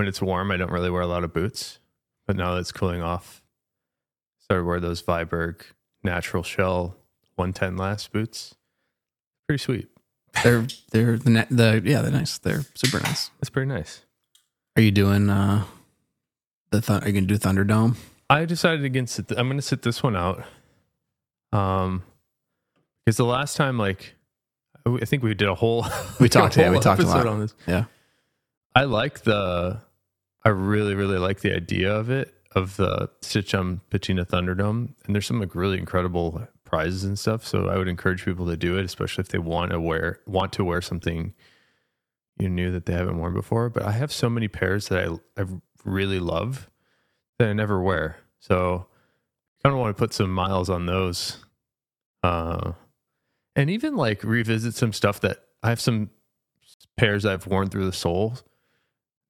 when it's warm, I don't really wear a lot of boots. But now that it's cooling off, started wear those Viberg natural shell 110 last boots. Pretty sweet. They're they're the ne- the yeah they're nice. They're super nice. It's pretty nice. Are you doing uh the th- are you gonna do Thunderdome? I decided against it. I'm to sit this one out. Um, because the last time, like, I think we did a whole We talked- yeah, we talked a lot. on this. Yeah. I like the, I really, really like the idea of it of the Stitchdown Patina Thunderdome, and there's some like really incredible prizes and stuff. So I would encourage people to do it, especially if they want to wear want to wear something you knew that they haven't worn before. But I have so many pairs that I I really love that I never wear. So I kind of want to put some miles on those. Uh and even like revisit some stuff that I have some pairs I've worn through the sole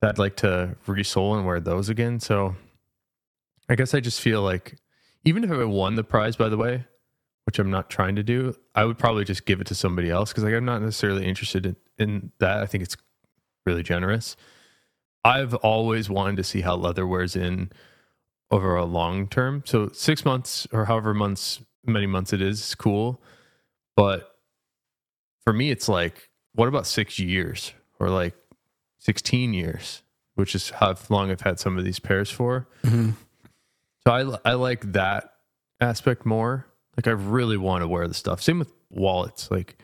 that I'd like to resole and wear those again. So I guess I just feel like even if I won the prize, by the way, which I'm not trying to do, I would probably just give it to somebody else because like I'm not necessarily interested in, in that. I think it's really generous. I've always wanted to see how leather wears in over a long term. So six months or however months, many months it is, is cool. But for me, it's like, what about six years or like 16 years, which is how long I've had some of these pairs for. Mm-hmm. So I, I like that aspect more. Like I really want to wear the stuff. Same with wallets. Like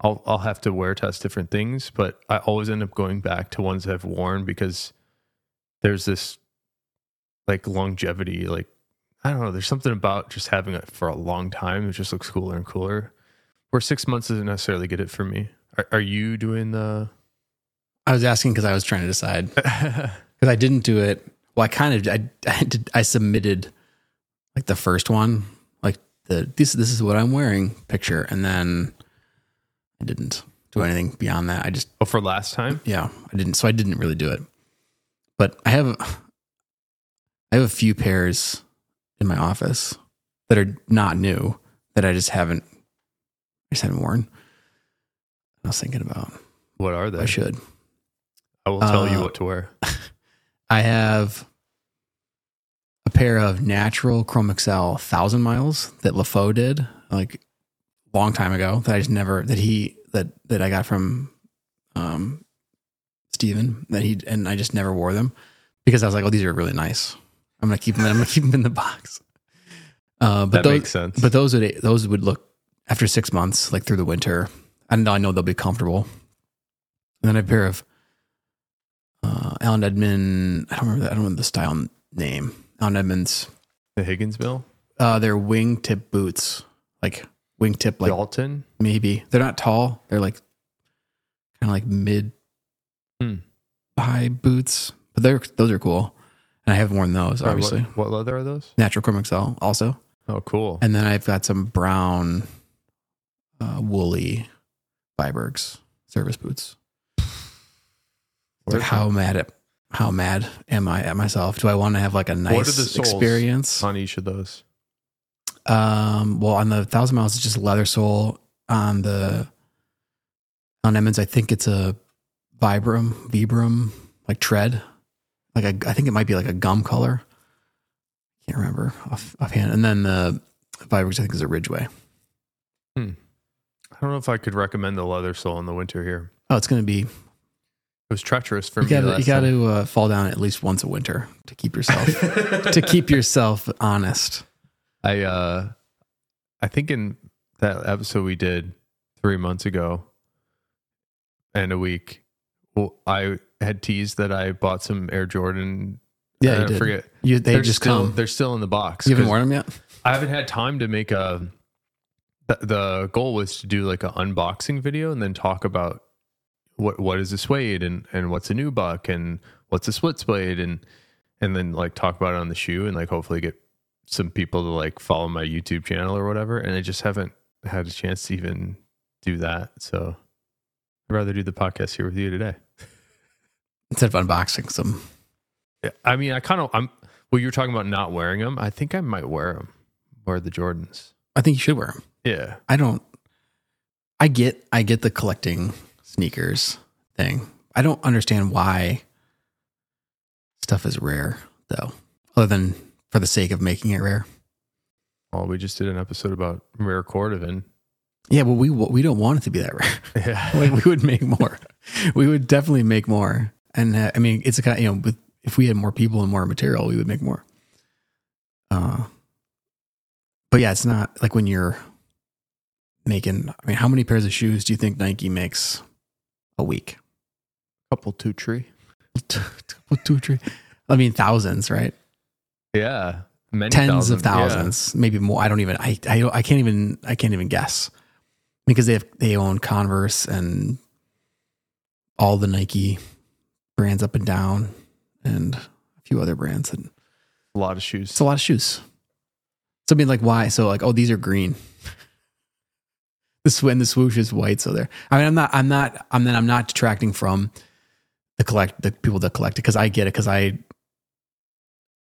I'll I'll have to wear test different things, but I always end up going back to ones I've worn because there's this like longevity. Like I don't know. There's something about just having it for a long time. It just looks cooler and cooler. Where six months doesn't necessarily get it for me. Are, are you doing the? I was asking because I was trying to decide because I didn't do it. Well, I kind of I I, did, I submitted like the first one, like the this this is what I'm wearing picture, and then I didn't do anything beyond that. I just oh, for last time. yeah, I didn't. So I didn't really do it. But I have I have a few pairs in my office that are not new that I just haven't I just haven't worn. I was thinking about What are they? I should. I will tell you Uh, what to wear. I have a pair of natural Chrome Excel thousand miles that LaFoe did like a long time ago that I just never that he that that I got from um Steven that he and I just never wore them because I was like, oh, these are really nice. I'm gonna keep them. I'm gonna keep them in the box. Uh, but that those, makes sense. but those would those would look after six months, like through the winter, and I know they'll be comfortable. And then a pair of uh, Allen Edmond. I don't remember that. I don't remember the style name. Allen Edmonds. the Higgins Mill, Uh, they're wingtip boots, like wingtip, like Dalton. maybe they're not tall. They're like kind of like mid Hmm. high boots, but they're those are cool. And I haven't worn those, Sorry, obviously. what, what leather are those? Natural Chrome Excel also. Oh, cool. And then I've got some brown, uh, woolly Vibergs service boots. Like how mad at how mad am I at myself? Do I want to have like a nice experience? on each of those? Um, well, on the thousand miles, it's just leather sole. On the on Edmonds, I think it's a Vibram, Vibram, like tread. Like a, I think it might be like a gum color. Can't remember off offhand. And then the Vibergs, I think, is a Ridgeway. I don't know if I could recommend the leather sole in the winter here. Oh, it's going to be. It was treacherous for You me. got to last you got to uh, fall down at least once a winter to keep yourself to keep yourself honest. I uh I think in that episode we did three months ago and a week, well, I had teased that I bought some Air Jordan. Yeah, I you forget. You they they're just still come. they're still in the box. You haven't 'cause worn them yet. I haven't had time to make a. The, the goal was to do like an unboxing video and then talk about what what is a suede and and what's a nubuck and what's a split blade and and then like talk about it on the shoe and like hopefully get some people to like follow my YouTube channel or whatever. And I just haven't had a chance to even do that. So I'd rather do the podcast here with you today. Instead of unboxing some. I mean, I kind of I'm. Well, you were talking about not wearing them. I think I might wear them. Wear the Jordans. I think you should wear them. Yeah. I don't. I get I get the collecting sneakers thing. I don't understand why stuff is rare though, other than for the sake of making it rare. Well, we just did an episode about rare cordovan. Yeah, but we we don't want it to be that rare. Yeah. like we would make more. we would definitely make more. And uh, I mean, it's a kind. Of, you know, with if we had more people and more material, we would make more. Uh, but yeah, it's not like when you're making. I mean, how many pairs of shoes do you think Nike makes a week? couple two tree. couple Two, three. I mean, thousands, right? Yeah. Many Tens of yeah. thousands, maybe more. I don't even. I, I I can't even. I can't even guess because they have they own Converse and all the Nike brands up and down, and a few other brands. And A lot of shoes. it's a lot of shoes. So I mean, like, why? So like, oh, these are green. When the swoosh is white, so there. I mean, I'm not. I'm not. I'm then. I'm not detracting from the collect the people that collect it because I get it because I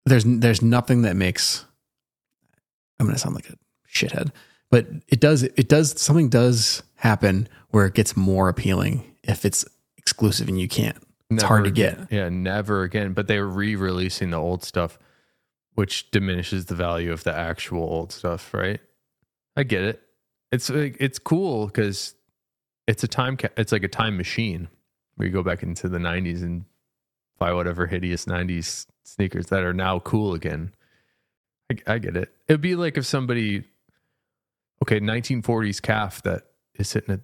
there's there's nothing that makes. I'm gonna sound like a shithead, but it does. It does something does happen where it gets more appealing if it's exclusive and you can't. It's hard to get. Yeah, never again. But they're re-releasing the old stuff, which diminishes the value of the actual old stuff, right? I get it. It's like it's cool because it's a time. Ca- it's like a time machine where you go back into the '90s and buy whatever hideous '90s sneakers that are now cool again. I, I get it. It'd be like if somebody, okay, 1940s calf that is sitting at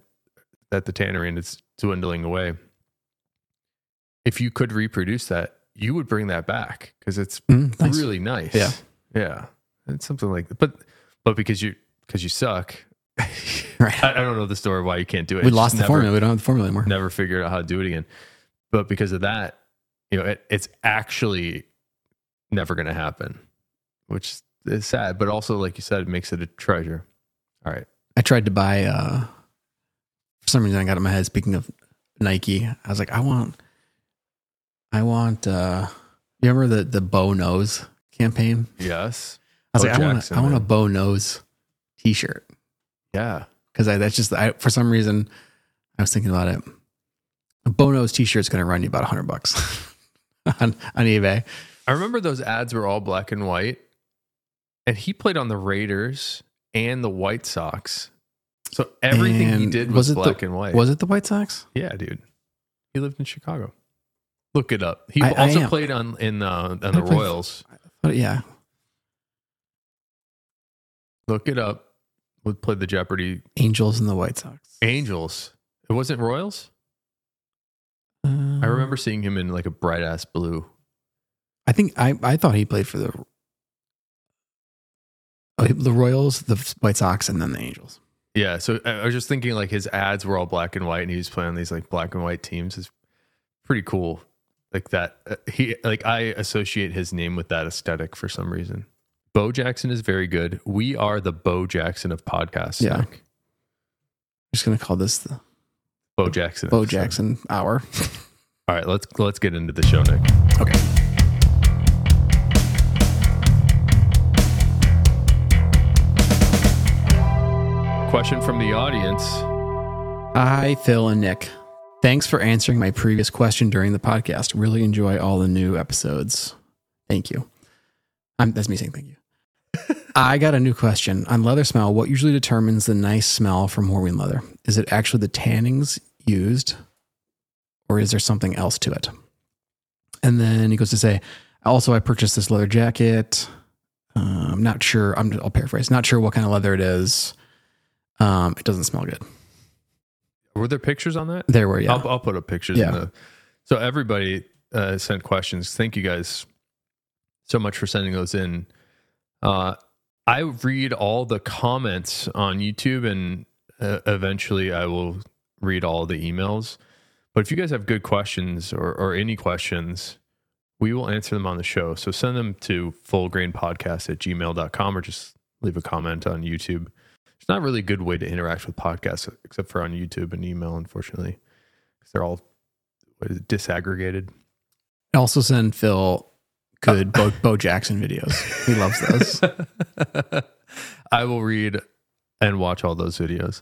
at the tannery and it's dwindling away if you could reproduce that, you would bring that back because it's Mm, nice. really nice. Yeah. yeah, it's something like that. But but because you because you suck, Right. I don't know the story why you can't do it. We It's lost the never, formula. We don't have the formula anymore. Never figured out how to do it again. But because of that, you know, it, it's actually never going to happen, which is sad. But also, like you said, it makes it a treasure. All right. I tried to buy uh for some reason I got in my head speaking of Nike. I was like, I want I want uh you remember the the Bo Knows campaign? Yes. I was Bo like, I want Jackson, a, I want a Bo Knows t shirt. Yeah. Because I that's just I for some reason I was thinking about it. A Bo Knows t shirt's gonna run you about hundred bucks on, on eBay. I remember those ads were all black and white, and he played on the Raiders and the White Sox. So everything he did was, was it the- black and white. Was it the White Sox? yeah, dude. He lived in Chicago. Look it up. He I- I also am. played on in uh, on the I played- Royals. But yeah. Look it up. Would play the Jeopardy Angels and the White Sox. Angels. It wasn't Royals. Uh, I remember seeing him in like a bright ass blue. I think I, I thought he played for the oh, the Royals, the White Sox, and then the Angels. Yeah, so I I was just thinking like his ads were all black and white, and he was playing these like black and white teams. Is pretty cool. Like that, uh, he like I associate his name with that aesthetic for some reason. Bo Jackson is very good. We are the Bo Jackson of podcasts. Yeah. Nick. I'm just gonna call this the Bo Jackson. Bo episode. Jackson hour. All right, let's let's get into the show, Nick. Okay. Question from the audience. Hi, Phil and Nick. Thanks for answering my previous question during the podcast. Really enjoy all the new episodes. Thank you. I'm, that's me saying thank you. I got a new question on leather smell. What usually determines the nice smell from Horween leather? Is it actually the tannins used, or is there something else to it? And then he goes to say, also, I purchased this leather jacket. Uh, I'm not sure. I'm, I'll paraphrase. Not sure what kind of leather it is. Um, it doesn't smell good. Were there pictures on that? There were, yeah. I'll, I'll put up pictures. Yeah. In the, so everybody uh, sent questions. Thank you guys so much for sending those in. Uh, I read all the comments on YouTube, and uh, eventually I will read all the emails. But if you guys have good questions or, or any questions, we will answer them on the show. So send them to fullgrainpodcast at gmail.com or just leave a comment on YouTube. It's not really a good way to interact with podcasts except for on YouTube and email, unfortunately, because they're all disaggregated. Also send Phil good Bo, Bo Jackson videos. He loves those. I will read and watch all those videos.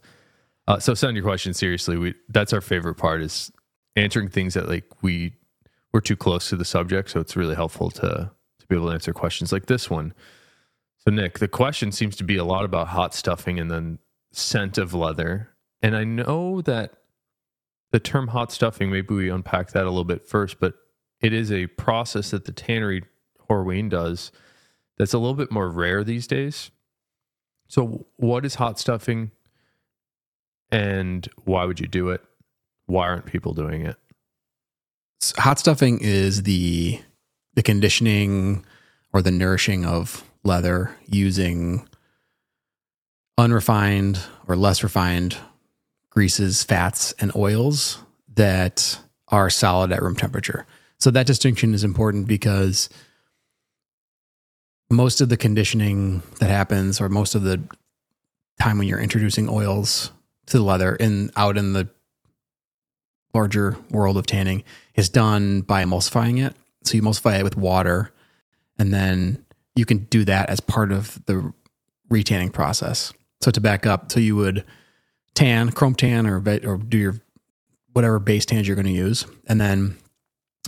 Uh, so send your questions seriously. We that's our favorite part is answering things that like we we're too close to the subject, so it's really helpful to to be able to answer questions like this one. So Nick, the question seems to be a lot about hot stuffing and then scent of leather. And I know that the term hot stuffing, maybe we unpack that a little bit first, but it is a process that the tannery Horween does that's a little bit more rare these days. So, what is hot stuffing and why would you do it? Why aren't people doing it? hot stuffing is the the conditioning or the nourishing of leather using unrefined or less refined greases, fats, and oils that are solid at room temperature. So that distinction is important because most of the conditioning that happens, or most of the time when you're introducing oils to the leather and out in the larger world of tanning, is done by emulsifying it. So you emulsify it with water, and then you can do that as part of the retanning process. So to back up, so you would tan, chrome tan, or or do your whatever base tans you're going to use, and then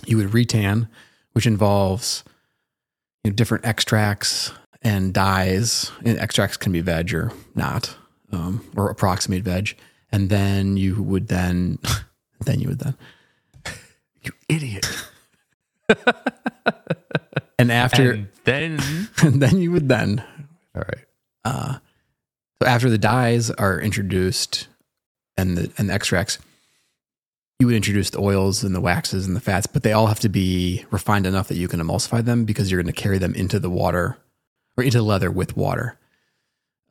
you would retan, which involves you know, different extracts and dyes. And extracts can be veg or not, um, or approximate veg, and then you would then, then you would then, You idiot. and after, And then, and then you would then all right. Uh, so after the dyes are introduced and the and the extracts, you would introduce the oils and the waxes and the fats, but they all have to be refined enough that you can emulsify them because you're going to carry them into the water or into the leather with water,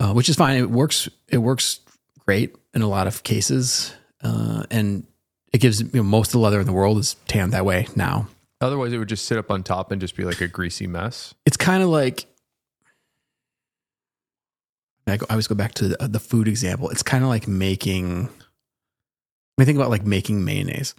uh, which is fine. It works. It works great in a lot of cases, uh, and it gives you know, most of the leather in the world is tanned that way now. Otherwise, it would just sit up on top and just be like a greasy mess. it's kind of like I, go, I always go back to the, the food example. It's kind of like making. I mean, think about like making mayonnaise.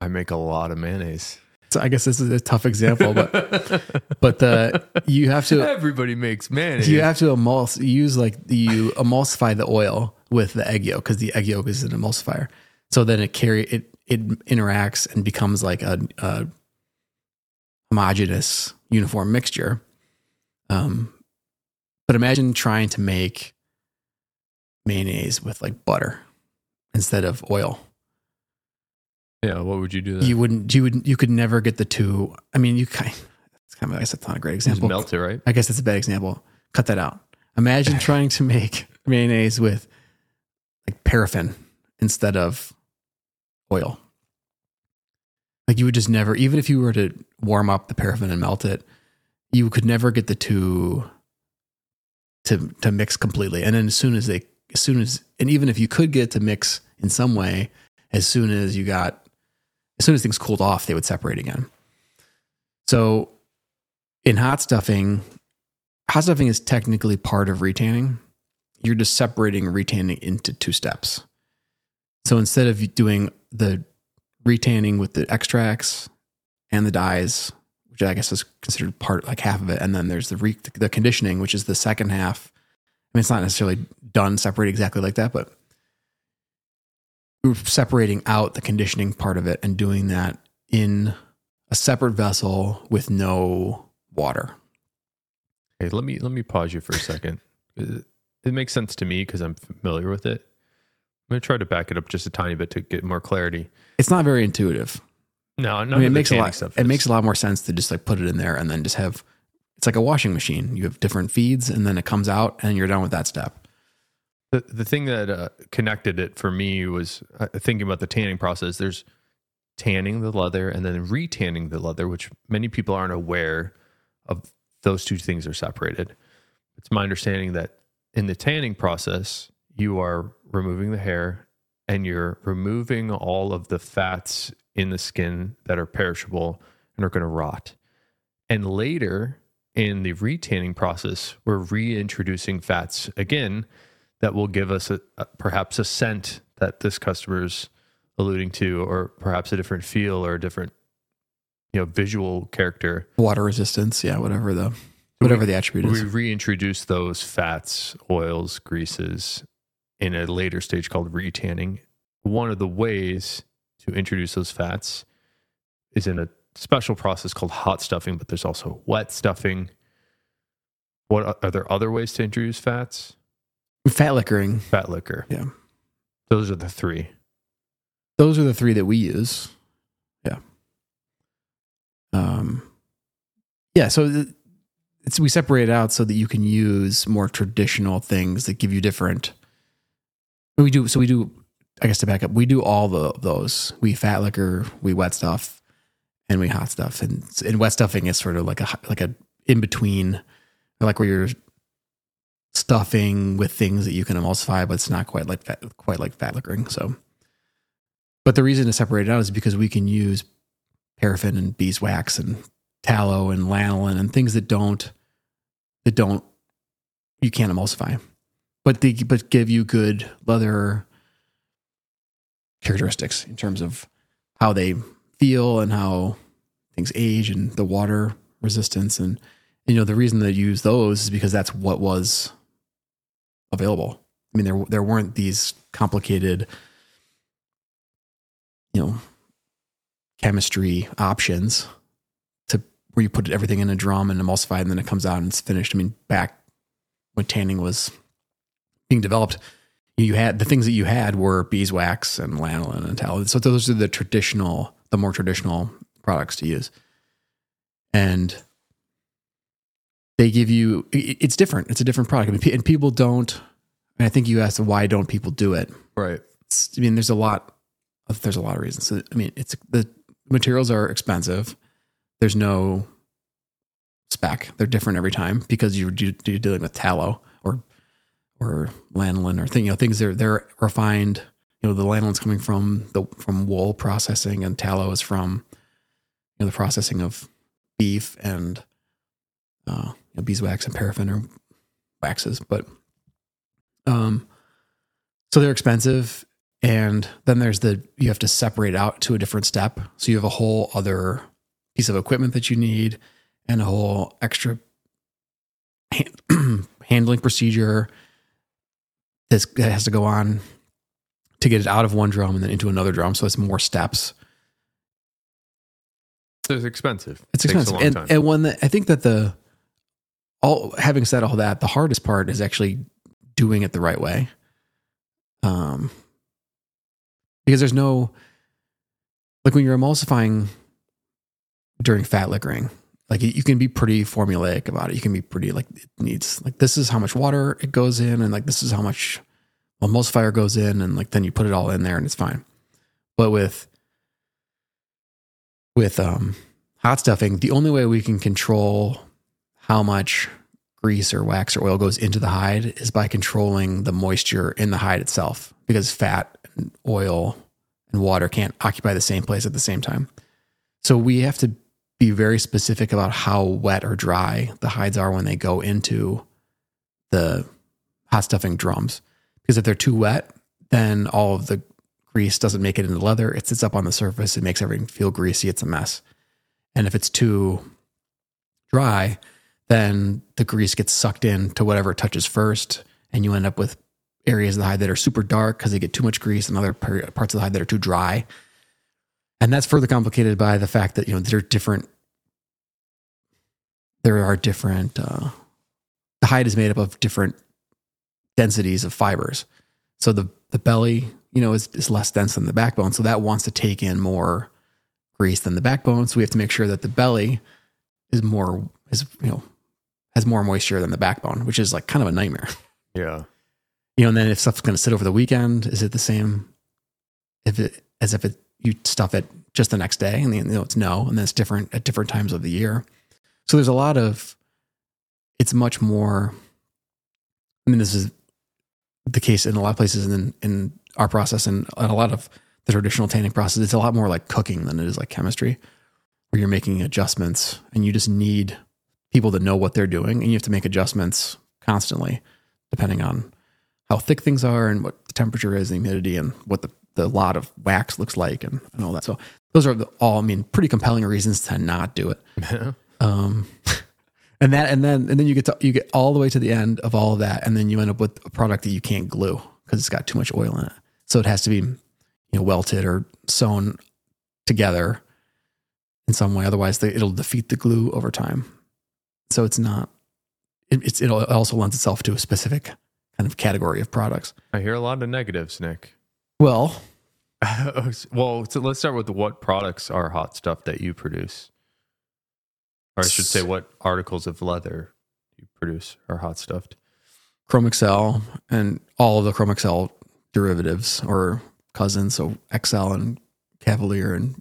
I make a lot of mayonnaise. So I guess this is a tough example, but but the you have to Everybody makes mayonnaise. you have to emuls use like you emulsify the oil with the egg yolk because the egg yolk is an emulsifier. So then it carry it it interacts and becomes like a, a homogeneous uniform mixture. Um, but imagine trying to make mayonnaise with like butter instead of oil. yeah, what would you do then? You wouldn't. You would. You could never get the two. I mean, you kind. It's kind of. I guess that's not a great just example. melt it, right? I guess that's a bad example. Cut that out. Imagine trying to make mayonnaise with like paraffin instead of oil. Like you would just never, even if you were to warm up the paraffin and melt it, you could never get the two to to mix completely. And then as soon as they, as soon as, and even if you could get it to mix in some way, as soon as you got, as soon as things cooled off, they would separate again. So in hot stuffing, hot stuffing is technically part of retanning. You're just separating retanning into two steps. So instead of doing the retanning with the extracts and the dyes, which I guess is considered part like half of it, and then there's the re- the conditioning, which is the second half. I mean, it's not necessarily done separate exactly like that, but we're separating out the conditioning part of it and doing that in a separate vessel with no water. Okay, let me let me pause you for a second. it, uh, it makes sense to me because I'm familiar with it. I'm gonna try to back it up just a tiny bit to get more clarity. It's not very intuitive. No, I mean, it makes a lot. It makes a lot more sense to just like put it in there and then just have. It's like a washing machine. You have different feeds, and then it comes out, and you're done with that step. the the thing that uh, connected it for me was uh, thinking about the tanning process. There's tanning the leather and then retanning the leather, which many people aren't aware of. Those two things are separated. It's my understanding that in the tanning process, you are removing the hair and you're removing all of the fats in the skin that are perishable and are going to rot. And later in the retanning process, we're reintroducing fats again that will give us a, a- perhaps a scent that this customer's alluding to, or perhaps a different feel or a different, you know, visual character. Water resistance, yeah, whatever the whatever the attribute We is. reintroduce those fats, oils, greases in a later stage called retanning. One of the ways to introduce those fats is in a special process called hot stuffing, but there's also wet stuffing. What are there other ways to introduce fats? Fat liquoring. Fat liquor. Yeah. Those are the three. Those are the three that we use. Yeah. Um. Yeah. So it's we separate it out so that you can use more traditional things that give you different. We do so we do. I guess to back up, we do all the those. We fat liquor, we wet stuff, and we hot stuff. And and wet stuffing is sort of like a like a in between, like where you're stuffing with things that you can emulsify, but it's not quite like fat, quite like fat liquoring. So, but the reason to separate it out is because we can use paraffin and beeswax and tallow and lanolin and things that don't that don't you can't emulsify, but they but give you good leather characteristics in terms of how they feel and how things age and the water resistance and you know the reason they use those is because that's what was available. I mean there there weren't these complicated you know chemistry options to where you put everything in a drum and emulsify and then it comes out and it's finished. I mean back when tanning was being developed you had the things that you had were beeswax and lanolin and tallow. So those are the traditional, the more traditional products to use. And they give you, it's different. It's a different product. I mean, and people don't, and I think you asked why don't people do it? Right. It's, I mean, there's a lot of, there's a lot of reasons. So, I mean, it's the materials are expensive. There's no spec. They're different every time because you're, you're dealing with tallow or or lanolin or thing, you know, things that are they're refined. You know, the lanolin's coming from the from wool processing, and tallow is from you know the processing of beef and uh, you know, beeswax and paraffin or waxes. But um, so they're expensive, and then there's the you have to separate out to a different step. So you have a whole other piece of equipment that you need, and a whole extra hand, handling procedure that has to go on to get it out of one drum and then into another drum. So it's more steps. It's expensive. It's expensive. and, time. and when the, I think that the all having said all that, the hardest part is actually doing it the right way. Um, because there's no like when you're emulsifying during fat liquoring, like you can be pretty formulaic about it. You can be pretty like it needs like this is how much water it goes in, and like this is how much emulsifier goes in, and like then you put it all in there and it's fine. But with with um hot stuffing, the only way we can control how much grease or wax or oil goes into the hide is by controlling the moisture in the hide itself because fat and oil and water can't occupy the same place at the same time. So we have to be very specific about how wet or dry the hides are when they go into the hot stuffing drums. Because if they're too wet, then all of the grease doesn't make it into leather. It sits up on the surface. It makes everything feel greasy. It's a mess. And if it's too dry, then the grease gets sucked in to whatever touches first. And you end up with areas of the hide that are super dark because they get too much grease and other parts of the hide that are too dry and that's further complicated by the fact that you know there are different there are different uh, the hide is made up of different densities of fibers so the the belly you know is, is less dense than the backbone so that wants to take in more grease than the backbone so we have to make sure that the belly is more is you know has more moisture than the backbone which is like kind of a nightmare yeah you know and then if stuff's going to sit over the weekend is it the same if it as if it you stuff it just the next day, and then, you know it's no, and then it's different at different times of the year. So there's a lot of. It's much more. I mean, this is the case in a lot of places in in our process and a lot of the traditional tanning process. It's a lot more like cooking than it is like chemistry, where you're making adjustments, and you just need people that know what they're doing, and you have to make adjustments constantly, depending on how thick things are and what the temperature is, the humidity, and what the the lot of wax looks like and, and all that. So those are the, all, I mean, pretty compelling reasons to not do it. um, and that, and then, and then you get to, you get all the way to the end of all of that. And then you end up with a product that you can't glue because it's got too much oil in it. So it has to be, you know, welted or sewn together in some way. Otherwise, the, it'll defeat the glue over time. So it's not. It, it's it also lends itself to a specific kind of category of products. I hear a lot of negatives, Nick. Well, well, so let's start with what products are hot stuff that you produce, or I should say, what articles of leather you produce are hot stuffed. Chrome Excel and all of the Chrome Excel derivatives or cousins, so XL and Cavalier and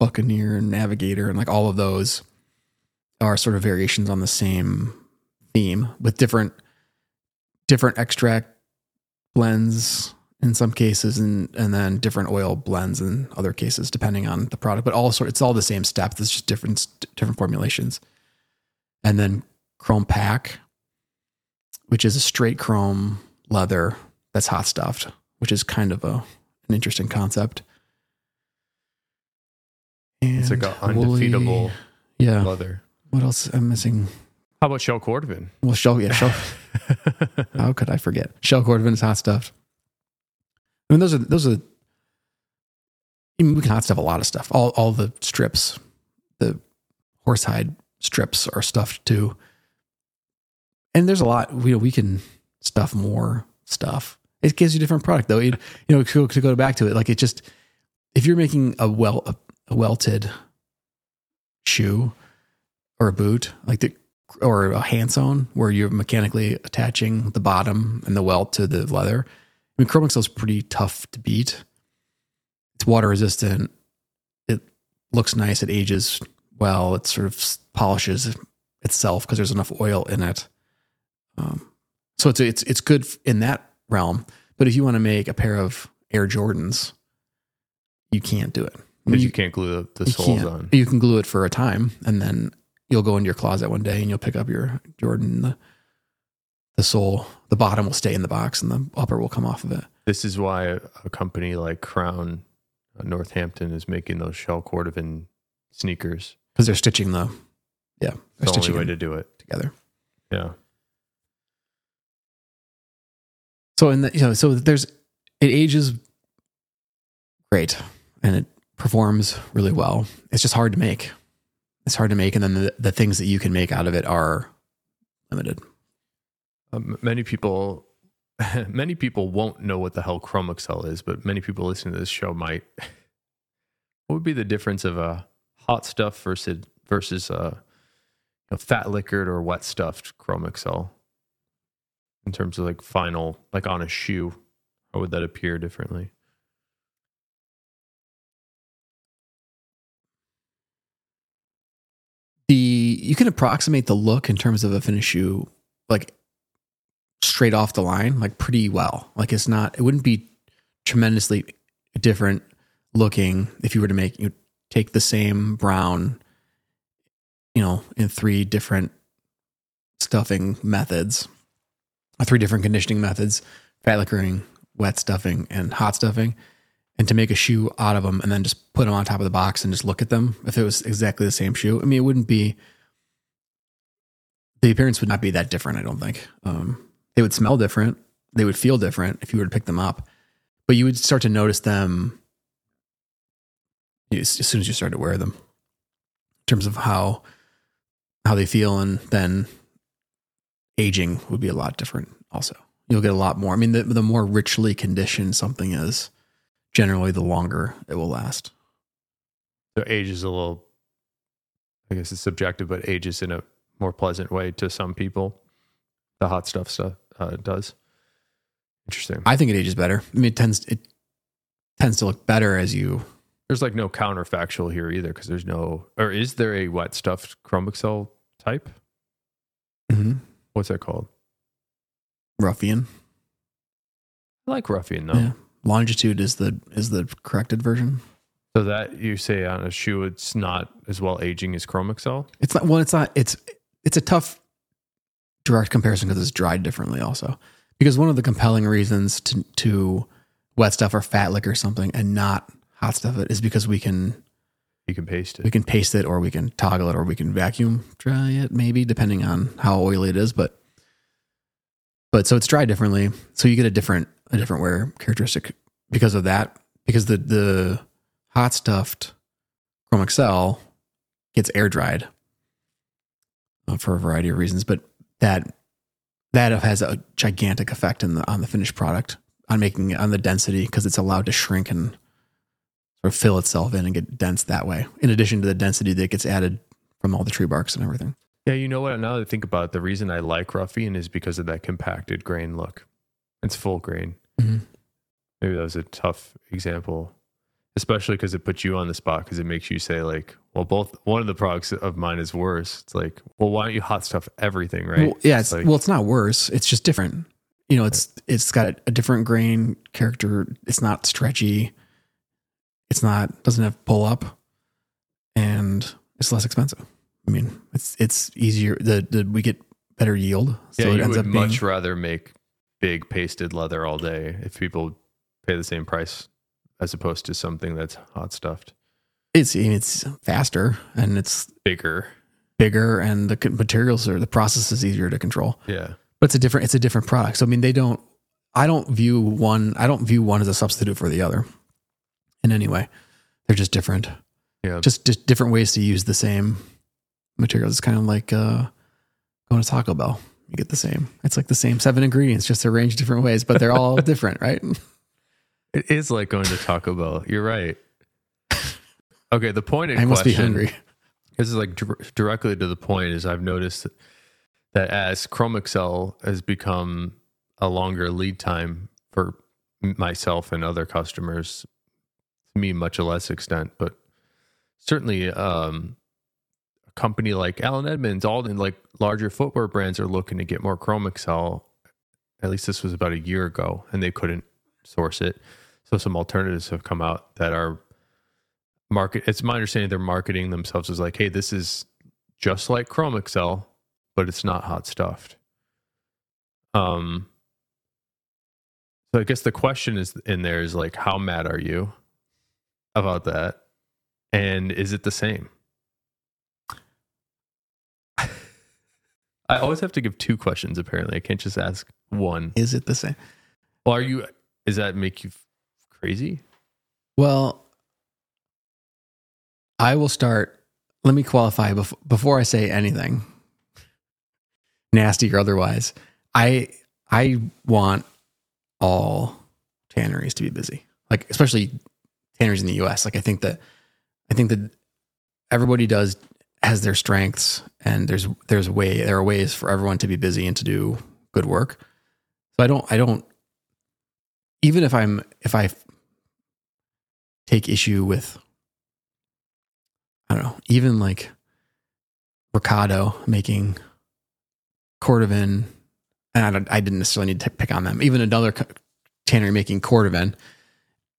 Buccaneer and Navigator and like all of those are sort of variations on the same theme with different different extract blends in some cases and and then different oil blends in other cases depending on the product. But also it's all the same steps it's just different different formulations. And then Chromepak which is a straight chrome leather that's hot stuffed which is kind of a an interesting concept. And it's like an undefeatable yeah. leather. What else i'm missing? How about shell cordovan well shell yeah shell how could i forget? Shell cordovan is hot stuffed I mean, those are those are. I mean, we can hot stuff a lot of stuff. All all the strips, the horsehide strips are stuffed too. And there's a lot. We we can stuff more stuff. It gives you a different product though. It, you know, to, to go back to it, like it just if you're making a well a, a welted shoe or a boot, like the or a hand sewn where you're mechanically attaching the bottom and the welt to the leather I mean, Chrome Excel is pretty tough to beat. It's water resistant. It looks nice. It ages well. It sort of polishes itself because there's enough oil in it. Um, so it's it's it's good in that realm. But if you want to make a pair of Air Jordans, you can't do it. I mean, you, you, can't glue the, the soles on. You can glue it for a time, and then you'll go into your closet one day and you'll pick up your Jordan. The, sole, the bottom will stay in the box and the upper will come off of it. This is why a, a company like Crown uh, Northampton is making those shell cordovan sneakers because they're stitching the yeah they're the stitching only way to do it together. Yeah. So in the you know so there's it ages great and it performs really well. It's just hard to make. It's hard to make, and then the, the things that you can make out of it are limited. Um, many people, many people won't know what the hell Chrome Excel is, but many people listening to this show might. what would be the difference of a hot stuff versus versus a, a fat liquored or wet stuffed Chrome Excel in terms of like final, like on a shoe? How would that appear differently? the you can approximate the look in terms of a finished shoe like straight off the line, like pretty well. Like it's not, it wouldn't be tremendously different looking if you were to make you take the same brown, you know, in three different stuffing methods, or three different conditioning methods, fat liquoring, wet stuffing, and hot stuffing, and to make a shoe out of them and then just put them on top of the box and just look at them. If it was exactly the same shoe, I mean, it wouldn't be. The appearance would not be that different, I don't think. Um, they would smell different. They would feel different if you were to pick them up, but you would start to notice them as soon as you start to wear them in terms of how how they feel. And then aging would be a lot different also. You'll get a lot more. I mean the, the more richly conditioned something is generally the longer it will last. So age is a little i guess it's subjective but age is in a more pleasant way to some people. The hot stuff stuff uh, does. Interesting. I think it ages better. I mean, it tends it tends to look better as you. There's like no counterfactual here either because there's no, or is there a wet stuffed Chrome Excel type? Mm-hmm. What's that called? Ruffian. I like Ruffian though. Yeah. Longitude is the is the corrected version. So that you say on a shoe, it's not as well aging as Chrome Excel. It's not. Well, it's not. It's it's a tough direct comparison because it's dried differently also. Because one of the compelling reasons to to wet stuff or fat liquor something and not hot stuff it is because we can you can paste it. We can paste it or we can toggle it or we can vacuum dry it maybe depending on how oily it is, but but so it's dried differently. So you get a different a different wear characteristic because of that. Because the the hot stuffed Chrome Excel gets air dried uh, for a variety of reasons, but that that has a gigantic effect in the, on the finished product on making on the density because it's allowed to shrink and sort of fill itself in and get dense that way. In addition to the density that gets added from all the tree barks and everything. Yeah, you know what? Now that I think about it, the reason I like ruffian is because of that compacted grain look. It's full grain. Mhm. Maybe that was a tough example, especially because it puts you on the spot because it makes you say like, well, both one of the products of mine is worse. It's like, well, why don't you hot stuff everything, right? Well, yeah, it's, like, well, it's not worse. It's just different. You know, it's it's got a different grain character. It's not stretchy. It's not doesn't have pull up, and it's less expensive. I mean, it's it's easier. The, the we get better yield, so yeah, it you ends would up being. much rather make big pasted leather all day if people pay the same price as opposed to something that's hot stuffed, It's I mean, it's faster and it's bigger. bigger, and the materials are the process is easier to control. Yeah. but it's a different it's a different product. So I mean, they don't. I don't view one. I don't view one as a substitute for the other in any way. They're just different. Yeah. Just just different ways to use the same materials. It's kind of like uh, going to Taco Bell. You get the same. It's like the same seven ingredients, just arranged different ways, but they're all different, right? It is like going to Taco Bell. You're right. Okay, the point in I must be question- hungry. This is like dir- directly to the point. Is I've noticed that as Chrome Excel has become a longer lead time for myself and other customers, me much a less extent, but certainly um, a company like Allen Edmonds, all in like larger footwear brands are looking to get more Chrome Excel. At least this was about a year ago, and they couldn't source it. So some alternatives have come out that are market. It's my understanding they're marketing themselves as like, hey, this is just like Chrome Excel, but it's not hot stuffed. Um. So I guess the question is in there is like, how mad are you about that, and is it the same? I always have to give two questions. Apparently, I can't just ask one. Is it the same? Well, are you? Does that make you crazy? Well, I will start. Let me qualify before, before I say anything, nasty or otherwise. I I want all tanneries to be busy, like especially tanneries in the U.S. Like I think that I think that everybody does has their strengths, and there's there's way there are ways for everyone to be busy and to do good work. So I don't I don't even if I'm if I take issue with I don't know, even like Rocado making cordovan, and I, I didn't necessarily need to pick on them. Even another tannery making cordovan,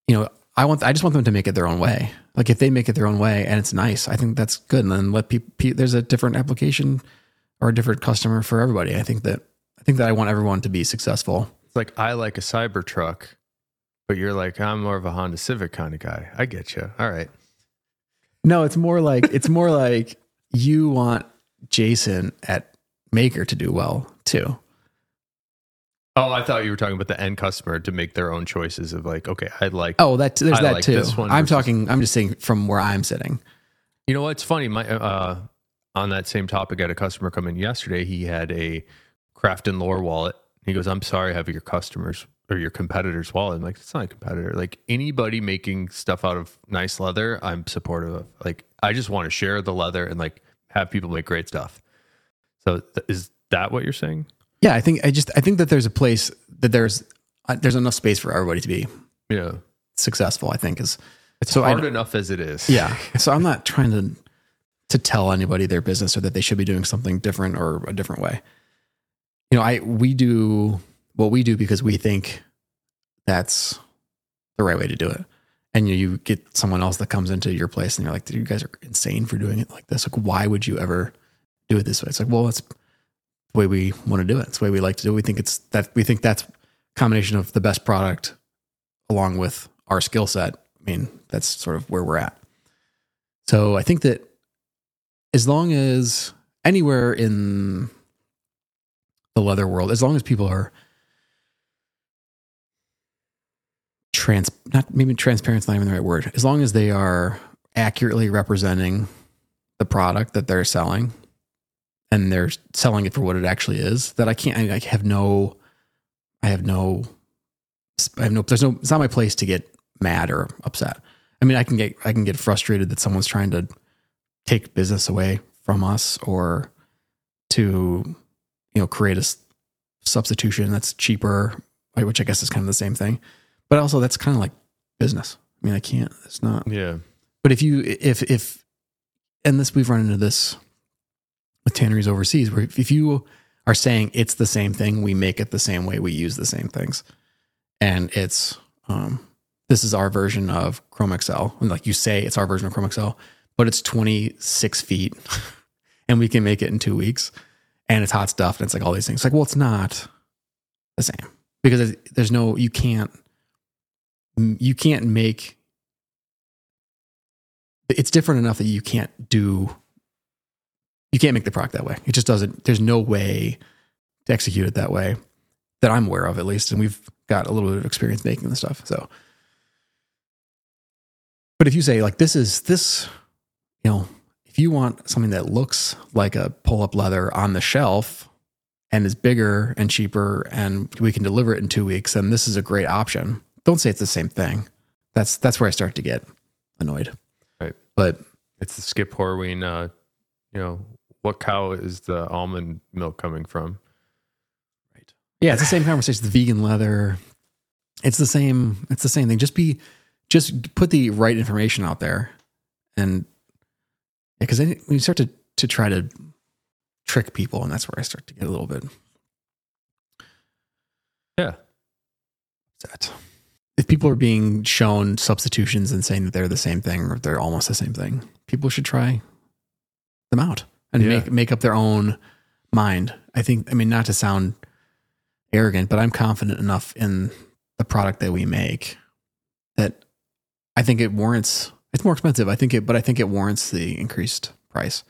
you know, I want I just want them to make it their own way. Like if they make it their own way and it's nice, I think that's good. And then let people. Pe- there's a different application or a different customer for everybody. I think that I think that I want everyone to be successful. It's like I like a Cybertruck, but you're like I'm more of a Honda Civic kind of guy. I get you. All right. No, it's more like it's more like you want Jason at Maker to do well too. Oh, I thought you were talking about the end customer to make their own choices of like, okay, I like. Oh, that there's I that like too. I'm versus- talking. I'm just saying from where I'm sitting. You know what's funny? My uh, on that same topic, I had a customer come in yesterday. He had a Craft and Lore wallet. He goes, "I'm sorry, I have your customers or your competitors' wallet." I'm like, "It's not a competitor. Like anybody making stuff out of nice leather, I'm supportive of. Like I just want to share the leather and like have people make great stuff." So th- is that what you're saying? Yeah, I think I just I think that there's a place that there's uh, there's enough space for everybody to be Yeah, successful. I think is it's So hard enough as it is. yeah. So I'm not trying to to tell anybody their business or that they should be doing something different or a different way. You know, I we do what we do because we think that's the right way to do it. And you, you get someone else that comes into your place and you're like, you guys are insane for doing it like this. Like, why would you ever do it this way? It's like, well, it's the way we want to do it. It's the way we like to do it. We think it's that we think that's combination of the best product along with our skill set. I mean, that's sort of where we're at. So I think that as long as anywhere in the leather world, as long as people are trans, not maybe transparent's not even the right word, as long as they are accurately representing the product that they're selling and they're selling it for what it actually is that I can't I, I have no I have no I have no there's no it's not my place to get mad or upset. I mean I can get I can get frustrated that someone's trying to take business away from us or to you know create a substitution that's cheaper which I guess is kind of the same thing. But also that's kind of like business. I mean I can't it's not Yeah. but if you if if and this we've run into this with tanneries overseas, where if you are saying it's the same thing, we make it the same way, we use the same things, and it's um this is our version of Chrome Excel, and like you say, it's our version of Chrome Excel, but it's twenty six feet, and we can make it in two weeks, and it's hot stuff, and it's like all these things. Like, well, it's not the same because there's no you can't you can't make it's different enough that you can't do you can't make the product that way. It just doesn't there's no way to execute it that way that i'm aware of at least and we've got a little bit of experience making the stuff so. But if you say like this is this you know if you want something that looks like a pull-up leather on the shelf and is bigger and cheaper and we can deliver it in two weeks then this is a great option don't say it's the same thing that's that's where i start to get annoyed Right. but It's the Skip Horween. Uh, you know, what cow is the almond milk coming from? Right. Yeah, it's the same conversation. The vegan leather. It's the same. It's the same thing. Just be, just put the right information out there, and because then when you start to to try to trick people, and that's where I start to get a little bit Yeah. upset. If people are being shown substitutions and saying that they're the same thing or they're almost the same thing, people should try them out and Yeah. make make up their own mind. I think. I mean, not to sound arrogant, but I'm confident enough in the product that we make that I think it warrants. It's more expensive, I think it, but I think it warrants the increased price.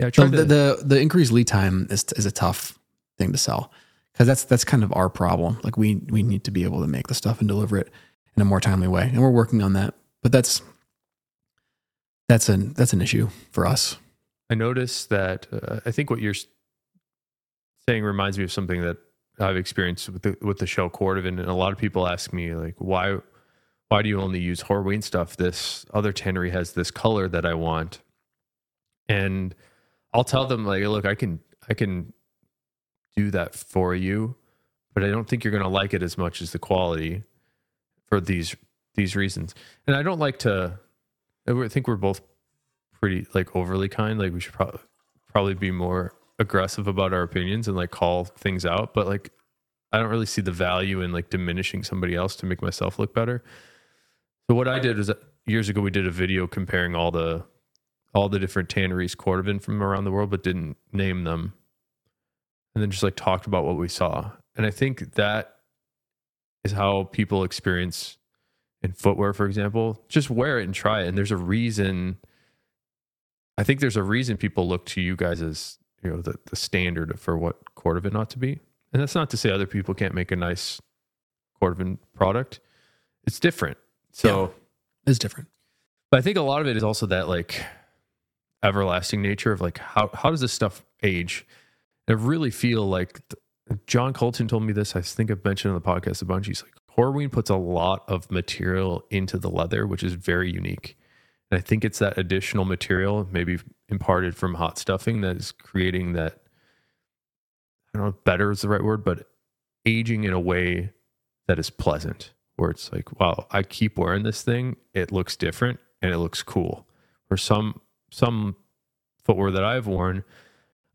Yeah. So the, the the increased lead time is is a tough thing to sell because that's that's kind of our problem. Like we we need to be able to make the stuff and deliver it in a more timely way, and we're working on that. But that's that's an that's an issue for us. I noticed that uh, I think what you're saying reminds me of something that I've experienced with the with the shell cordovan, and a lot of people ask me like, why why do you only use Horween stuff? This other tannery has this color that I want, and I'll tell them like, look, I can I can do that for you, but I don't think you're going to like it as much as the quality for these these reasons. And I don't like to. I think we're both pretty like overly kind. Like we should probably probably be more aggressive about our opinions and like call things out. But like I don't really see the value in like diminishing somebody else to make myself look better. So what I did was uh, years ago we did a video comparing all the all the different tanneries cordovan from around the world, but didn't name them, and then just like talked about what we saw. And I think that is how people experience in footwear, for example. Just wear it and try it. And there's a reason. I think there's a reason people look to you guys as you know the, the standard for what cordovan ought to be. And that's not to say other people can't make a nice cordovan product. It's different. So, It's different. but I think a lot of it is also that like everlasting nature of like how how does this stuff age? I really feel like John Colton told me this. I think I've mentioned on the podcast a bunch. He's like Horween puts a lot of material into the leather, which is very unique. And I think it's that additional material, maybe imparted from hot stuffing, that is creating that. I don't know if better is the right word, but aging in a way that is pleasant, where it's like, wow, I keep wearing this thing. It looks different and it looks cool. Or some some footwear that I've worn,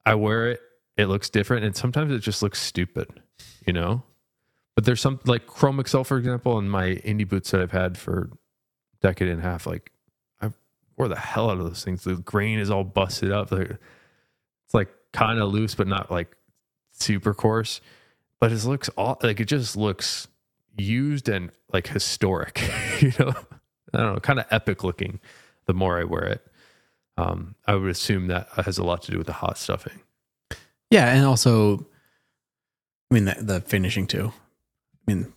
I wear it, it looks different, and sometimes it just looks stupid, you know. But there's some like Chrome Excel, for example, and my Indy boots that I've had for a decade and a half. Like I wore the hell out of those things. The grain is all busted up. It's like kind of loose, but not like super coarse. But it looks all like it just looks used and like historic. you know, I don't know, kind of epic looking. The more I wear it, um, I would assume that has a lot to do with the hot stuffing. Yeah, and also, I mean the, the finishing too. I mean,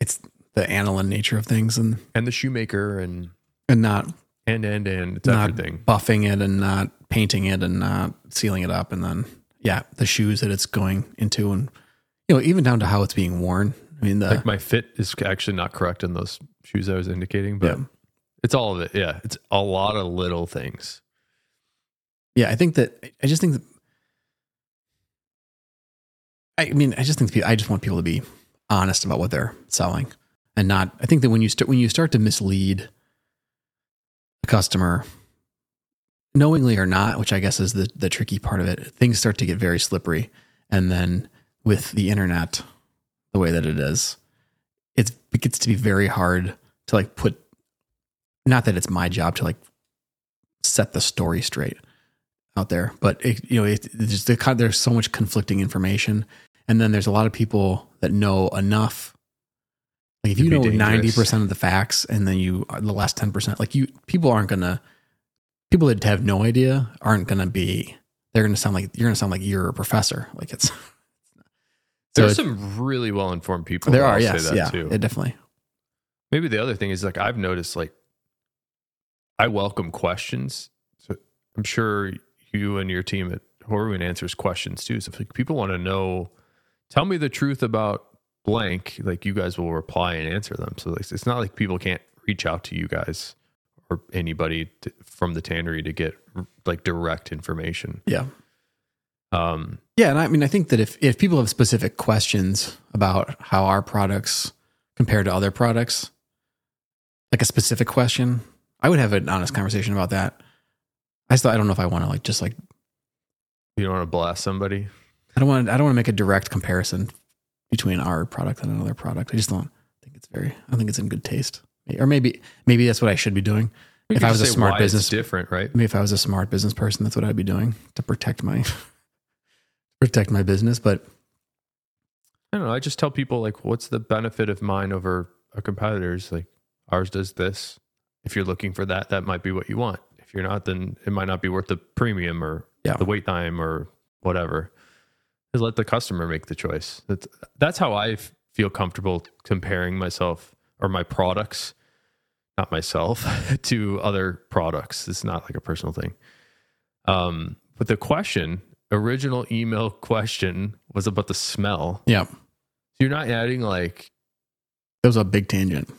it's the aniline nature of things, and And the shoemaker and and not And and and it's not everything. buffing it and not painting it and not sealing it up, and then yeah, the shoes that it's going into, and you know, even down to how it's being worn. I mean, the Like my fit is actually not correct in those shoes I was indicating, but Yeah. it's all of it. Yeah, it's a lot of little things. yeah, I think that I just think that. I mean, I just think that- I just want people to be honest about what they're selling, and not. I think that when you start when you start to mislead a customer, knowingly or not, which I guess is the the tricky part of it, things start to get very slippery, and then with the internet, the way that it is, it's, it gets to be very hard to like put. Not that it's my job to like set the story straight out there, but it, you know, it, it's just the, kind- there's so much conflicting information, and then there's a lot of people that know enough. Like if you know ninety percent of the facts, and then you uh, the last ten percent, like you, people aren't gonna. People that have no idea aren't gonna be. They're gonna sound like you're gonna sound like you're a professor. Like it's. There's some really well informed people. there are yes, say that yeah, too. it definitely. Maybe the other thing is like I've noticed like I welcome questions. So I'm sure you and your team at Horween answers questions too. So if like, people want to know, tell me the truth about blank, like you guys will reply and answer them. So like, it's not like people can't reach out to you guys or anybody to, from the tannery to get like direct information. Yeah. Um, Yeah, and I mean, I think that if if people have specific questions about how our products compare to other products, like a specific question, I would have an honest conversation about that. I still, I don't know if I want to like just like you don't want to blast somebody. I don't want I don't want to make a direct comparison between our product and another product. I just don't think it's very. I don't think it's in good taste. Or maybe maybe that's what I should be doing. You If I was a smart business- different, right? Maybe if I was a smart business person, that's what I'd be doing to protect my protect my business. But I don't know. I just tell people like, what's the benefit of mine over a competitor's? Like ours does this. If you're looking for that, that might be what you want. If you're not, then it might not be worth the premium or Yeah. the wait time or whatever. Just let the customer make the choice. That's that's how I feel comfortable comparing myself or my products, not myself, to other products. It's not like a personal thing. Um, but the question, original email question, was about the smell. yeah, So you're not adding like it was a big tangent.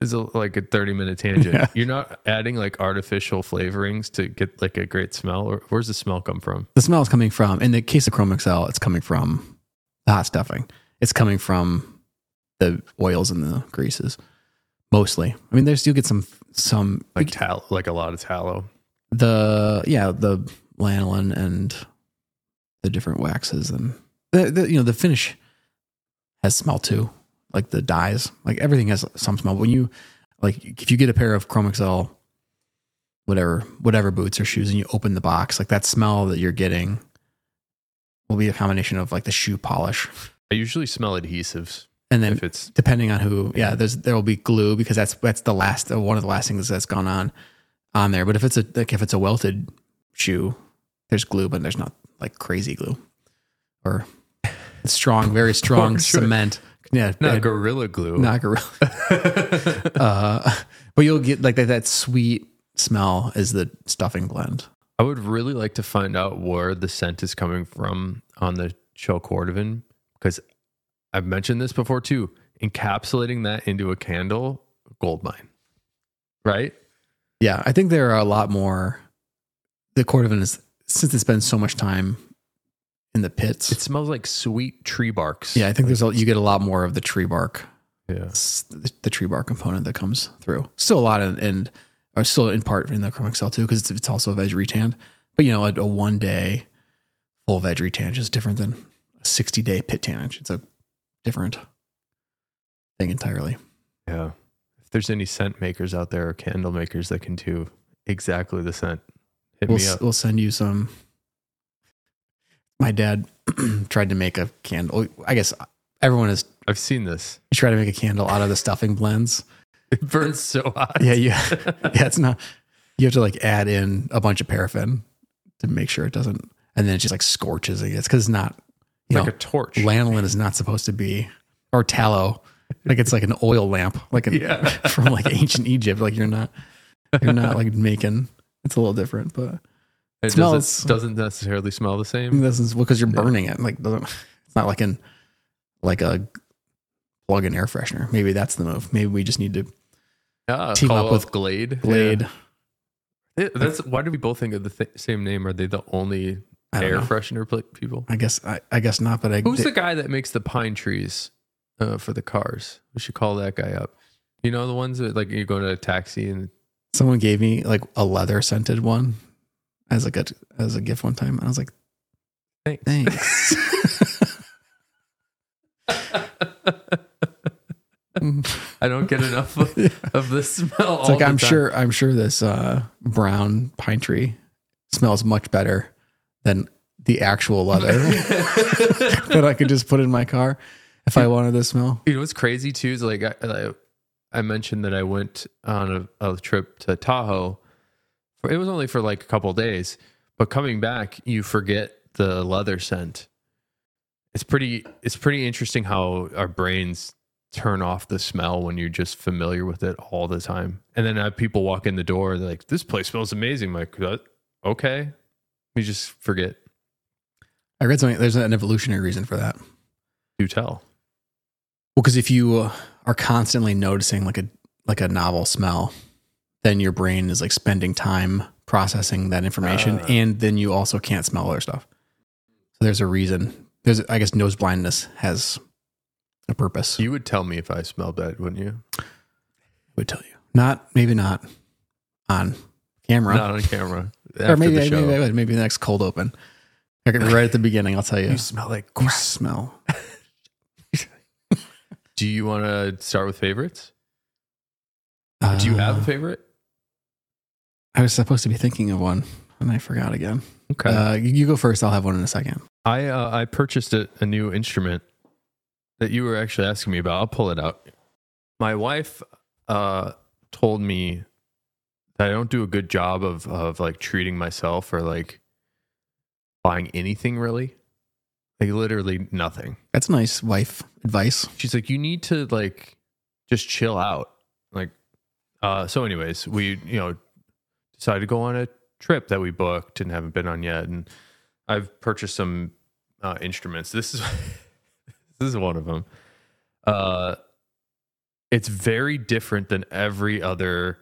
Is a, like a 30 minute tangent. Yeah. You're not adding like artificial flavorings to get like a great smell. Or where's the smell come from? The smell is coming from, in the case of Chrome Excel, it's coming from the hot stuffing. It's coming from the oils and the greases, mostly. I mean, there's you'll get some some Like tallow, like a lot of tallow. the yeah the lanolin and the different waxes and the, the you know the finish has smell too, like the dyes, like everything has some smell. When you like if you get a pair of Chrome Excel, whatever whatever boots or shoes, and you open the box, like that smell that you're getting will be a combination of like the shoe polish. I usually smell adhesives and then if it's depending on who yeah there's there will be glue because that's that's the last uh, one of the last things that's gone on on there. But if it's a like if it's a welted shoe there's glue but there's not like crazy glue or strong very strong cement yeah not uh, gorilla glue. not gorilla uh but you'll get like that, that sweet smell is the stuffing blend I would really like to find out where the scent is coming from on the shell cordovan because I've mentioned this before too. Encapsulating that into a candle, gold mine, right? yeah i think there are a lot more the cordovan is since it's been so much time in the pits It smells like sweet tree barks. Yeah, I think there's a, you get a lot more of the tree bark, yeah. the, the tree bark component that comes through. Still a lot in, and or still in part in the Chrome Excel too, because it's, it's also a veg retan. But you know, a, a one day full veg retan is different than a 60 day pit tannage. It's a different thing entirely. Yeah. If there's any scent makers out there or candle makers that can do exactly the scent, hit We'll, me s- up. we'll send you some. My dad tried to make a candle. I guess everyone has I've seen this. tried to make a candle out of the stuffing blends. It burns so hot. Yeah, yeah, yeah. It's not. You have to like add in a bunch of paraffin to make sure it doesn't, and then it just like scorches it. It's because it's not. You like know, a torch. lanolin is not supposed to be, or tallow. Like it's like an oil lamp, like an, Yeah. from like ancient Egypt. Like you're not. You're not like making. It's a little different, but It Smells- doesn't, doesn't necessarily smell the same. this is because you're burning it. Like. It's not like an like a plug-in air freshener. Maybe that's the move. Maybe we just need to Yeah, Team up with Glade. blade. Yeah. That's why do we both think of the th- same name? Are they the only air know. freshener pl- people? I guess I, I guess not. But I Who's the guy that makes the pine trees uh, for the cars? We should call that guy up. You know the ones that like you go to a taxi and someone gave me like a leather scented one as a as a gift one time. And I was like, Thanks. thanks. I don't get enough of, of the smell. It's like I'm sure I'm sure this uh, brown pine tree smells much better than the actual leather that I could just put in my car if I wanted the smell. You know what's crazy too is like I, I, I mentioned that I went on a, a trip to Tahoe. It was only for like a couple days, but coming back, you forget the leather scent. It's pretty. It's pretty interesting how our brains turn off the smell when you're just familiar with it all the time. And then I have people walk in the door, they're like, "This place smells amazing." I'm like, "Uh, okay, you just forget. I read something. There's an evolutionary reason for that. Do tell. Well, because if you uh, are constantly noticing like a like a novel smell, then your brain is like spending time processing that information, Ah. and then you also can't smell other stuff. So there's a reason. There's I guess nose blindness has a purpose. You would tell me if I smelled bad, wouldn't you? I would tell you. Not maybe not on camera, Not on camera. or After maybe the show. maybe Maybe the next cold open. Right at the beginning, I'll tell you. You smell like You smell. Do you want to start with favorites? Uh, Do you have a favorite? I was supposed to be thinking of one, and I forgot again. Okay. Uh, you go first. I'll have one in a second. I uh, I purchased a, a new instrument that you were actually asking me about. I'll pull it out. My wife uh, told me that I don't do a good job of of like treating myself or like buying anything really, like literally nothing. That's nice wife advice. she's like, you need to like just chill out. Like, uh, so anyways, we, you know, decided to go on a trip that we booked and haven't been on yet. And I've purchased some uh, instruments. This is, this is one of them. Uh, it's very different than every other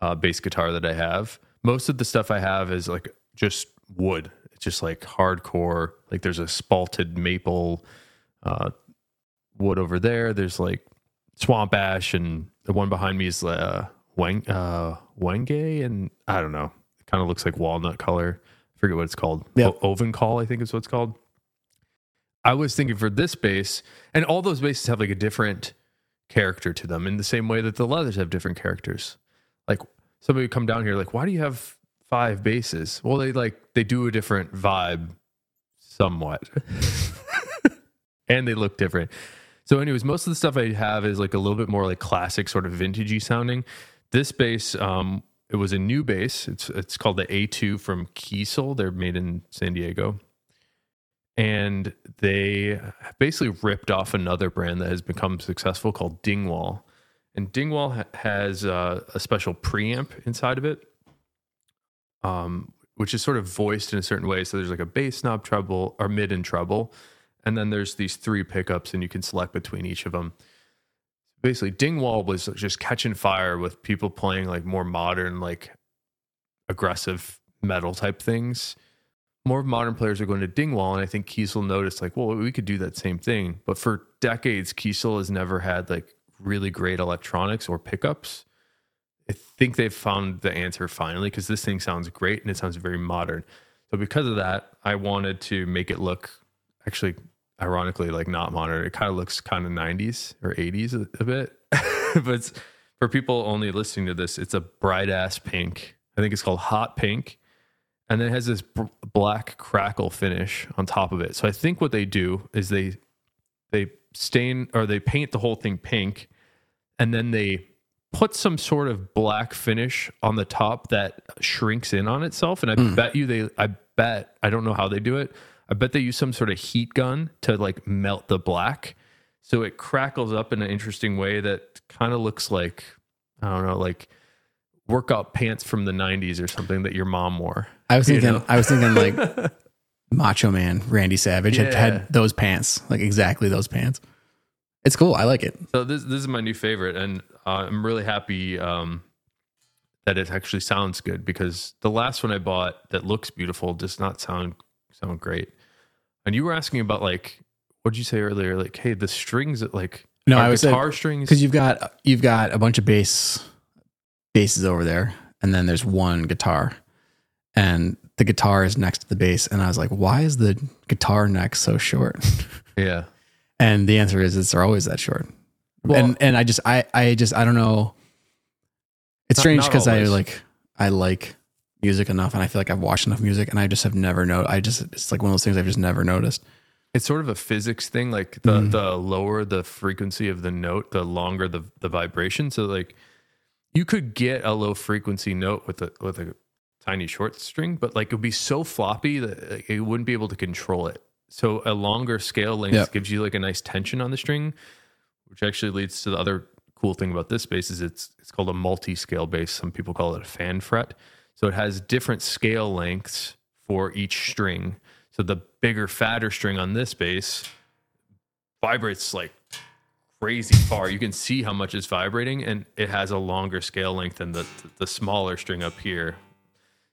uh, bass guitar that I have. Most of the stuff I have is like just wood. It's just like hardcore. Like there's a spalted maple uh, wood over there. There's like swamp ash, and the one behind me is uh, wang uh, wenge, and I don't know. It kind of looks like walnut color. I forget what it's called. Yeah. O- Ovangkol, I think is what it's called. I was thinking for this bass, and all those basses have like a different character to them in the same way that the leathers have different characters. Like somebody would come down here, like, why do you have five bases? Well, they like they do a different vibe somewhat. and they look different. So, anyways, most of the stuff I have is like a little bit more like classic, sort of vintagey sounding. This bass, um, it was a new bass. It's it's called the A2 from Kiesel. They're made in San Diego, and they basically ripped off another brand that has become successful called Dingwall. And Dingwall ha- has uh, a special preamp inside of it, um, which is sort of voiced in a certain way. So there's like a bass knob treble or mid and treble, and then there's these three pickups, and you can select between each of them. Basically, Dingwall was just catching fire with people playing like more modern, like aggressive metal type things. More modern players are going to Dingwall, and I think Kiesel noticed like, well, we could do that same thing. But for decades, Kiesel has never had like really great electronics or pickups. I think they've found the answer finally because this thing sounds great and it sounds very modern. So because of that, I wanted to make it look actually ironically like not modern. It kind of looks kind of 90s or 80s a, a bit. but it's, for people only listening to this, it's a bright ass pink. I think it's called hot pink. And then it has this b- black crackle finish on top of it. So I think what they do is they they stain or they paint the whole thing pink and then they put some sort of black finish on the top that shrinks in on itself and i hmm. bet you they i bet i don't know how they do it i bet they use some sort of heat gun to like melt the black so it crackles up in an interesting way that kind of looks like i don't know like workout pants from the 90s or something that your mom wore. I was You thinking, know? I was thinking like Macho Man Randy Savage had, had those pants, like exactly those pants. It's cool. I like it. So this this is my new favorite, and uh, I'm really happy um, that it actually sounds good because the last one I bought that looks beautiful does not sound sound great. And you were asking about like what did you say earlier? Like, hey, the strings that like No, I was guitar strings. because you've got you've got a bunch of bass basses over there, and then there's one guitar, and the guitar is next to the bass. And I was like, why is the guitar neck so short? yeah, And the answer is, it's always that short. Well- and and I just I I just I don't know. It's Not- strange because I like I like music enough, and I feel like I've watched enough music, and I just have never know. I just it's like one of those things I've just never noticed. it's sort of a physics thing. Like the Mhm. the lower the frequency of the note, the longer the the vibration. So like you could get a low frequency note with a with a tiny short string, but like it would be so floppy that it wouldn't be able to control it. So a longer scale length Yep. gives you like a nice tension on the string, which actually leads to the other cool thing about this bass is it's it's called a multi-scale bass. Some people call it a fan fret. So it has different scale lengths for each string. So the bigger, fatter string on this bass vibrates like crazy far. You can see how much it's vibrating, and it has a longer scale length than the the smaller string up here.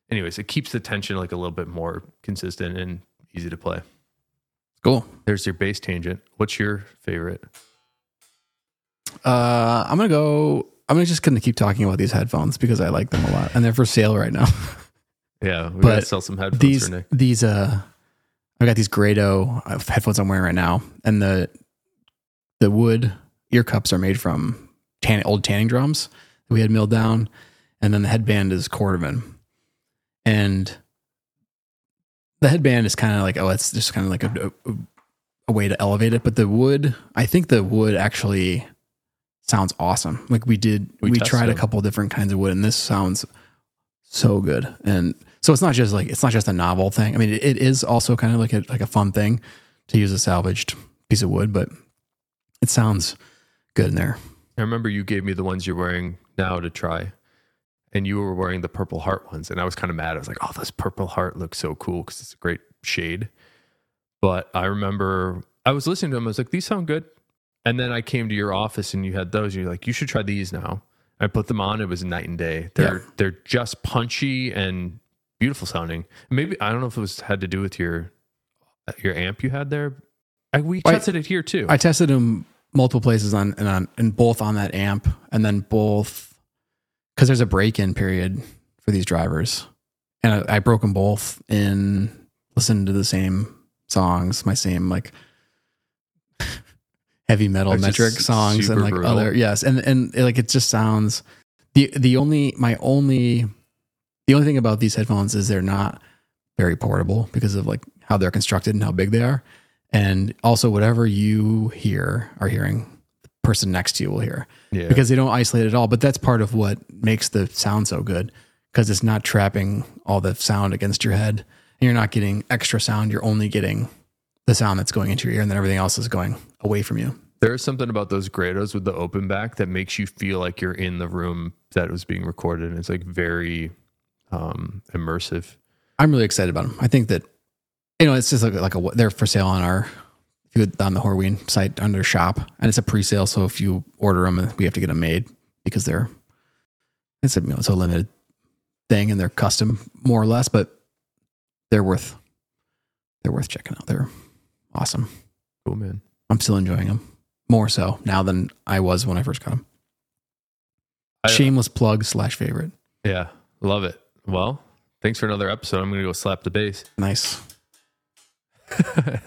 Anyways, it keeps the tension like a little bit more consistent and easy to play. Cool. There's your bass tangent. What's your favorite? Uh, I'm gonna go. I'm just gonna keep talking about these headphones because I like them a lot, and they're for sale right now. Yeah, we But gotta sell some headphones these for Nick. these uh, I got these Grado uh, headphones I'm wearing right now, and the the wood ear cups are made from tan, old tanning drums that we had milled down, and then the headband is Cordovan, and the headband is kind of like oh, it's just kind of like a, a a way to elevate it, but the wood, I think the wood actually sounds awesome. Like we did, We we, tried a couple different kinds of wood, and this sounds so good. And so it's not just like it's not just a novel thing. I mean, it, it is also kind of like a like a fun thing to use a salvaged piece of wood, but it sounds good in there. I remember you gave me the ones you're wearing now to try, and you were wearing the Purple Heart ones, and I was kind of mad. I was like, "Oh, this Purple Heart looks so cool because it's a great shade." But I remember I was listening to them. I was like, "These sound good," and then I came to your office and you had those. You're like, "You should try these now." I put them on. It was night and day. They're Yeah. they're just punchy and beautiful sounding. Maybe I don't know if it was had to do with your uh, your amp you had there. I, we Well, I- tested it here too. I tested them multiple places on and on and both on that amp, and then both because there's a break in period for these drivers, and I, I broke them both in listening to the same songs, my same like heavy metal Like metric songs and like brutal. other yes, and and like it just sounds the the only my only the only thing about these headphones is they're not very portable because of like how they're constructed and how big they are. And also whatever you hear are hearing, the person next to you will hear. yeah. Because they don't isolate at all. But that's part of what makes the sound so good. Because it's not trapping all the sound against your head. And you're not getting extra sound. You're only getting the sound that's going into your ear and then everything else is going away from you. There's something about those Grados with the open back that makes you feel like you're in the room that was being recorded. And it's like very um, immersive. I'm really excited about them. I think that you know it's just like like a they're for sale on our if you on the Horween site under shop and it's a pre-sale. So if you order them, we have to get them made because they're it's a you know, it's a limited thing and they're custom more or less, but they're worth they're worth checking out. They're awesome. Cool, man. I'm still enjoying them more so now than I was when I first got them. I- Shameless plug slash favorite. Yeah, love it. Well, thanks for another episode. I'm going to go slap the bass. Nice.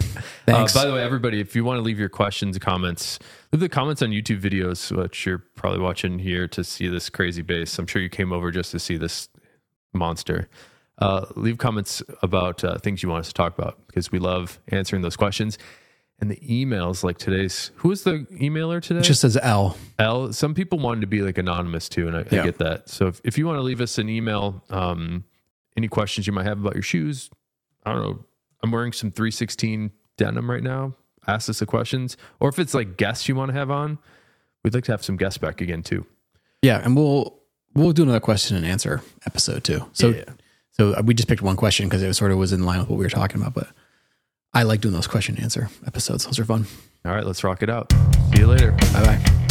Uh, Thanks. by the way, everybody, if you want to leave your questions, comments, leave the comments on YouTube videos, which you're probably watching here to see this crazy bass. I'm sure you came over just to see this monster. Uh, leave comments about uh, things you want us to talk about because we love answering those questions. And the emails, like today's, who is the emailer today? it just says L. L. Some people wanted to be like anonymous too, and I, I get that. So if, if you want to leave us an email, um, any questions you might have about your shoes, I don't know. I'm wearing some 3sixteen denim right now. Ask us the questions, or if it's like guests you want to have on, we'd like to have some guests back again too. Yeah, and we'll we'll do another question and answer episode too. So Yeah. so we just picked one question because it was sort of was in line with what we were talking about. But I like doing those question and answer episodes. Those are fun. All right, let's rock it out. See you later. Bye bye.